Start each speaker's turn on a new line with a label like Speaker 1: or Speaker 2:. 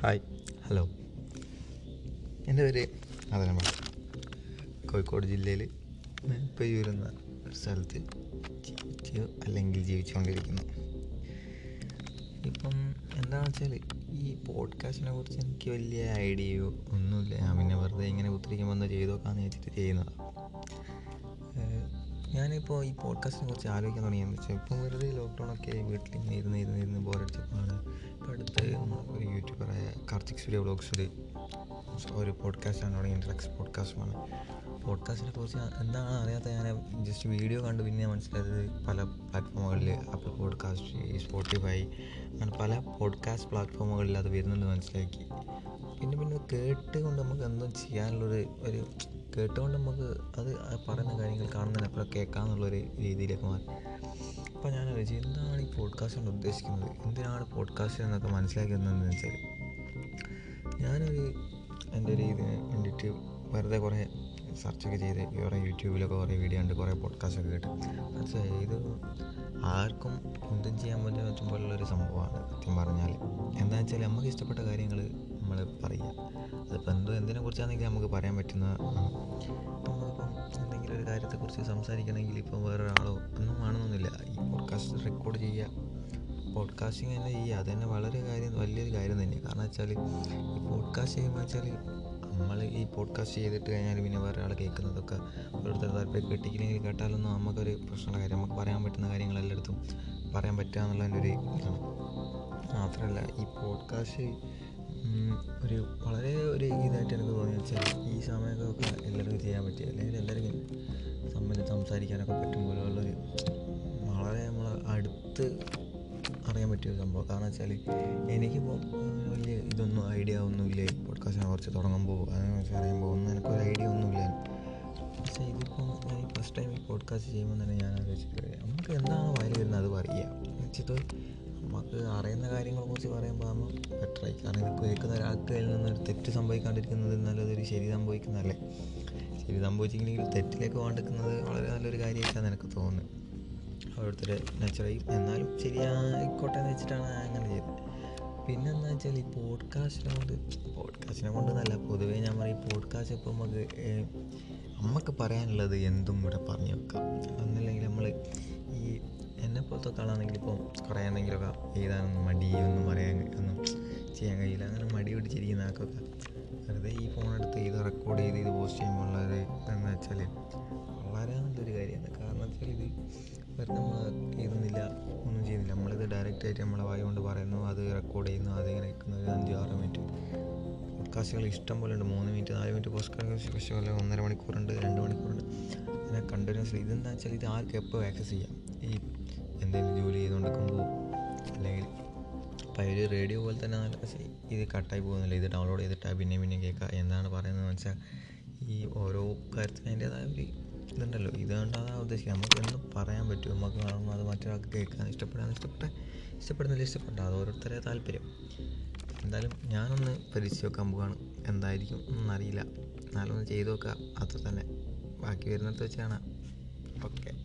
Speaker 1: Hi. Hello. എന്റെ പേര് അതനമ്മ കോഴിക്കോട് ജില്ലയിൽ പെയ്യൂർ എന്ന ഒരു സ്ഥലത്ത് ജീവിച്ചു അല്ലെങ്കിൽ ജീവിച്ചുകൊണ്ടിരിക്കുന്നു. ഇപ്പം എന്താണെന്ന് വെച്ചാൽ ഈ പോഡ്കാസ്റ്റിനെ കുറിച്ച് എനിക്ക് വലിയ ഐഡിയയോ ഒന്നുമില്ല. ഞാൻ പിന്നെ വെറുതെ ഇങ്ങനെ കുത്തിരിക്കുമ്പോൾ ഒന്ന് ചെയ്തു നോക്കാമെന്ന് വെച്ചിട്ട് ചെയ്യുന്നതാണ് ഞാനിപ്പോൾ ഈ പോഡ്കാസ്റ്റിനെ കുറിച്ച് ആലോചിക്കാൻ തുടങ്ങിയെന്ന് വെച്ചാൽ ഇപ്പം വെറുതെ ലോക്ക്ഡൗണൊക്കെ വീട്ടിൽ ഇങ്ങനെ ഇരുന്ന് ഇരുന്ന് ഇരുന്ന് ബോറടിച്ചപ്പോഴാണ് കാർത്തിക് സൂര്യ വ്ളോഗ്സിൽ ഒരു പോഡ്കാസ്റ്റാണ് തുടങ്ങിയത് റെക്സ് പോഡ്കാസ്റ്റുമാണ് പോഡ്കാസ്റ്റിനെ കുറിച്ച് എന്താണ് അറിയാത്ത ഞാൻ ജസ്റ്റ് വീഡിയോ കണ്ട് പിന്നെ മനസ്സിലായത് പല പ്ലാറ്റ്ഫോമുകളിൽ ആപ്പിൾ പോഡ്കാസ്റ്റ് സ്പോട്ടിഫൈ അങ്ങനെ പല പോഡ്കാസ്റ്റ് പ്ലാറ്റ്ഫോമുകളിൽ അത് വരുന്നുണ്ട് മനസ്സിലാക്കി. പിന്നെ പിന്നെ കേട്ടുകൊണ്ട് നമുക്ക് എന്തോ ചെയ്യാനുള്ളൊരു ഒരു കേട്ടുകൊണ്ട് നമുക്ക് അത് പറയുന്ന കാര്യങ്ങൾ കാണുന്നതിന് കാണുന്നതിനപ്പുറം കേൾക്കാമെന്നുള്ളൊരു രീതിയിലേക്ക് മാറി. അപ്പോൾ ഞാൻ എന്താണ് ഈ പോഡ്കാസ്റ്റ് കൊണ്ട് ഉദ്ദേശിക്കുന്നത്? എന്തിനാണ് പോഡ്കാസ്റ്റ് എന്നൊക്കെ മനസ്സിലാക്കുന്നതെന്ന് വെച്ചാൽ ഞാനൊരു എന്റെ ഒരു ഇതിന് വേണ്ടിയിട്ട് വെറുതെ കുറേ സെർച്ചൊക്കെ ചെയ്ത് കുറേ യൂട്യൂബിലൊക്കെ കുറേ വീഡിയോ ഉണ്ട് കുറേ പോഡ്കാസ്റ്റൊക്കെ കേട്ട്. മനസ്സിലായി ഇത് ആർക്കും എന്തും ചെയ്യാൻ പറ്റുന്ന വെച്ചുമ്പോഴുള്ളൊരു സംഭവമാണ് സത്യം പറഞ്ഞാൽ എന്താണെന്ന് വെച്ചാൽ നമുക്ക് ഇഷ്ടപ്പെട്ട കാര്യങ്ങൾ നമ്മൾ പറയുക അതിപ്പോൾ എന്തോ എന്തിനെ കുറിച്ചാണെങ്കിൽ നമുക്ക് പറയാൻ പറ്റുന്ന നമ്മളിപ്പം എന്തെങ്കിലും ഒരു കാര്യത്തെക്കുറിച്ച് സംസാരിക്കണമെങ്കിൽ ഇപ്പോൾ വേറൊരാളോ ഒന്നും വേണമെന്നൊന്നുമില്ല. ഈ പോഡ്കാസ്റ്റ് റെക്കോർഡ് ചെയ്യുക പോഡ്കാസ്റ്റിംഗ് തന്നെ ചെയ്യുക അത് തന്നെ വളരെ കാര്യം വലിയൊരു കാര്യം തന്നെയാണ് കാരണം വെച്ചാൽ ഈ പോഡ്കാസ്റ്റ് ചെയ്യുമ്പോൾ വെച്ചാൽ നമ്മൾ ഈ പോഡ്കാസ്റ്റ് ചെയ്തിട്ട് കഴിഞ്ഞാൽ പിന്നെ വേറെ ആൾ കേൾക്കുന്നതൊക്കെ ഓരോരുത്തർ താല്പര്യം കിട്ടിയില്ലെങ്കിൽ കേട്ടാലൊന്നും നമുക്കൊരു പ്രശ്നമുള്ള കാര്യം നമുക്ക് പറയാൻ പറ്റുന്ന കാര്യങ്ങൾ എല്ലായിടത്തും പറയാൻ പറ്റുക എന്നുള്ളതിന്റെ ഒരു ഇതാണ്. മാത്രമല്ല ഈ പോഡ്കാസ്റ്റ് ഒരു വളരെ ഒരു ഇതായിട്ട് എനിക്ക് തോന്നി വെച്ചാൽ ഈ സമയമൊക്കെ എല്ലാവർക്കും ചെയ്യാൻ പറ്റിയ അല്ലെങ്കിൽ എല്ലാവർക്കും സംബന്ധിച്ച് സംസാരിക്കാനൊക്കെ പറ്റും പോലെയുള്ളൊരു വളരെ നമ്മൾ അടുത്ത് അറിയാൻ പറ്റിയ ഒരു സംഭവം. കാരണം വെച്ചാൽ എനിക്കിപ്പോൾ വലിയ ഇതൊന്നും ഐഡിയ ഒന്നുമില്ല. പോഡ്കാസ്റ്റിനെ കുറിച്ച് തുടങ്ങുമ്പോൾ അതിനെക്കുറിച്ച് അറിയുമ്പോൾ ഒന്നും എനിക്കൊരു ഐഡിയ ഒന്നുമില്ല. പക്ഷേ ഇതിപ്പോൾ ഞാൻ ഫസ്റ്റ് ടൈം ഈ പോഡ്കാസ്റ്റ് ചെയ്യുമ്പോൾ തന്നെ ഞാൻ ആലോചിച്ചിട്ട് നമുക്ക് എന്താണ് വായിൽ വരുന്നത് അത് പറയുക വെച്ചിട്ട് നമുക്ക് അറിയുന്ന കാര്യങ്ങളെ കുറിച്ച് പറയുമ്പോൾ നമ്മൾ ബെറ്ററായി കാരണം ഇത് കേൾക്കുന്ന ഒരാൾക്ക് നിന്ന് ഒരു തെറ്റ് സംഭവിക്കാണ്ടിരിക്കുന്നത് നല്ലതൊരു ശരി സംഭവിക്കുന്നതല്ലേ? ശരി സംഭവിച്ചില്ലെങ്കിൽ തെറ്റിലേക്ക് പോകാണ്ടിരിക്കുന്നത് വളരെ നല്ലൊരു കാര്യമായിട്ടാണ് എനിക്ക് തോന്നുന്നത്. ഓരോരുത്തർ നാച്ചുറലി എന്നാലും ശരിയായിക്കോട്ടെ എന്ന് വെച്ചിട്ടാണ് അങ്ങനെ ചെയ്തത്. പിന്നെ എന്താ വെച്ചാൽ ഈ പോഡ്കാസ്റ്റിനെ കൊണ്ട് പോഡ്കാസ്റ്റിനെ കൊണ്ട് നല്ല പൊതുവേ ഞാൻ പറയും പോഡ്കാസ്റ്റ് ഇപ്പോൾ നമുക്ക് നമുക്ക് പറയാനുള്ളത് എന്തും ഇവിടെ പറഞ്ഞു വെക്കാം. ഒന്നില്ലെങ്കിൽ നമ്മൾ ഈ എന്നെ പോലത്തെ ആളാണെങ്കിൽ ഇപ്പം കുറേ എന്തെങ്കിലുമൊക്കെ എഴുതാനൊന്നും മടി ഒന്നും പറയാൻ ഒന്നും ചെയ്യാൻ കഴിയില്ല. അങ്ങനെ മടി പിടിച്ചിരിക്കുന്ന ആൾക്കൊക്കെ വെറുതെ ഈ ഫോണെടുത്ത് ഇത് റെക്കോർഡ് ചെയ്ത് ഇത് പോസ്റ്റ് ചെയ്യുമ്പോൾ ചെയ്യുമ്പോഴുള്ളത് എന്ന് വെച്ചാൽ വളരെ നല്ലൊരു കാര്യമാണ്. കാരണം വെച്ചാൽ ഇത് വെറുതെ നമ്മൾ ഒന്നും ചെയ്യുന്നില്ല. നമ്മളിത് ഡയറക്റ്റ് ആയിട്ട് നമ്മളെ വായ കൊണ്ട് പറയുന്നു അത് റെക്കോർഡ് ചെയ്യുന്നു അതിങ്ങനെ വെക്കുന്നു ഒരു അഞ്ച് ആറ് മിനിറ്റ് പോഡ്കാസ്റ്റുകൾ ഇഷ്ടം പോലെ ഉണ്ട്. മൂന്ന് മിനിറ്റ് നാല് മിനിറ്റ് പോഡ്കാസ്റ്റ് പോലെ ഒന്നര മണിക്കൂറുണ്ട് രണ്ട് മണിക്കൂറുണ്ട്. അങ്ങനെ കണ്ടിന്യൂസ്ലി ഇതെന്താ വെച്ചാൽ ഇത് ആർക്കും എപ്പോൾ ആക്സസ് ചെയ്യാം? ഈ എന്തെങ്കിലും ജോലി ചെയ്തുകൊണ്ടിരിക്കുമ്പോൾ അല്ലെങ്കിൽ അപ്പോൾ ഒരു റേഡിയോ പോലെ തന്നെ നല്ല ഇത് കട്ടായി പോകുന്നില്ല. ഇത് ഡൗൺലോഡ് ചെയ്തിട്ട് പിന്നെ പിന്നെ കേൾക്കുക. എന്താണ് പറയുന്നത് വെച്ചാൽ ഈ ഓരോ കാര്യത്തിനും അതിന്റേതായ ഒരു ഇതുണ്ടല്ലോ. ഇതുകൊണ്ട് അതാണ് ഉദ്ദേശിക്കുന്നത്. നമുക്ക് എന്തും പറയാൻ പറ്റും. നമുക്ക് കാണുമ്പോൾ അത് മറ്റൊരാൾക്ക് കേൾക്കാൻ ഇഷ്ടപ്പെടാൻ ഇഷ്ടപ്പെട്ട ഇഷ്ടപ്പെടുന്നില്ല ഇഷ്ടപ്പെട്ട അത് ഓരോരുത്തരെ താല്പര്യം. എന്തായാലും ഞാനൊന്ന് പരീക്ഷിച്ച് നോക്കാൻ പോവാണ്. എന്തായിരിക്കും ഒന്നും അറിയില്ല എന്നാലും ഒന്ന് ചെയ്ത് നോക്കുക. അത്ര തന്നെ. ബാക്കി വരുന്നിടത്ത് വെച്ച് കാണാം. ഓക്കെ.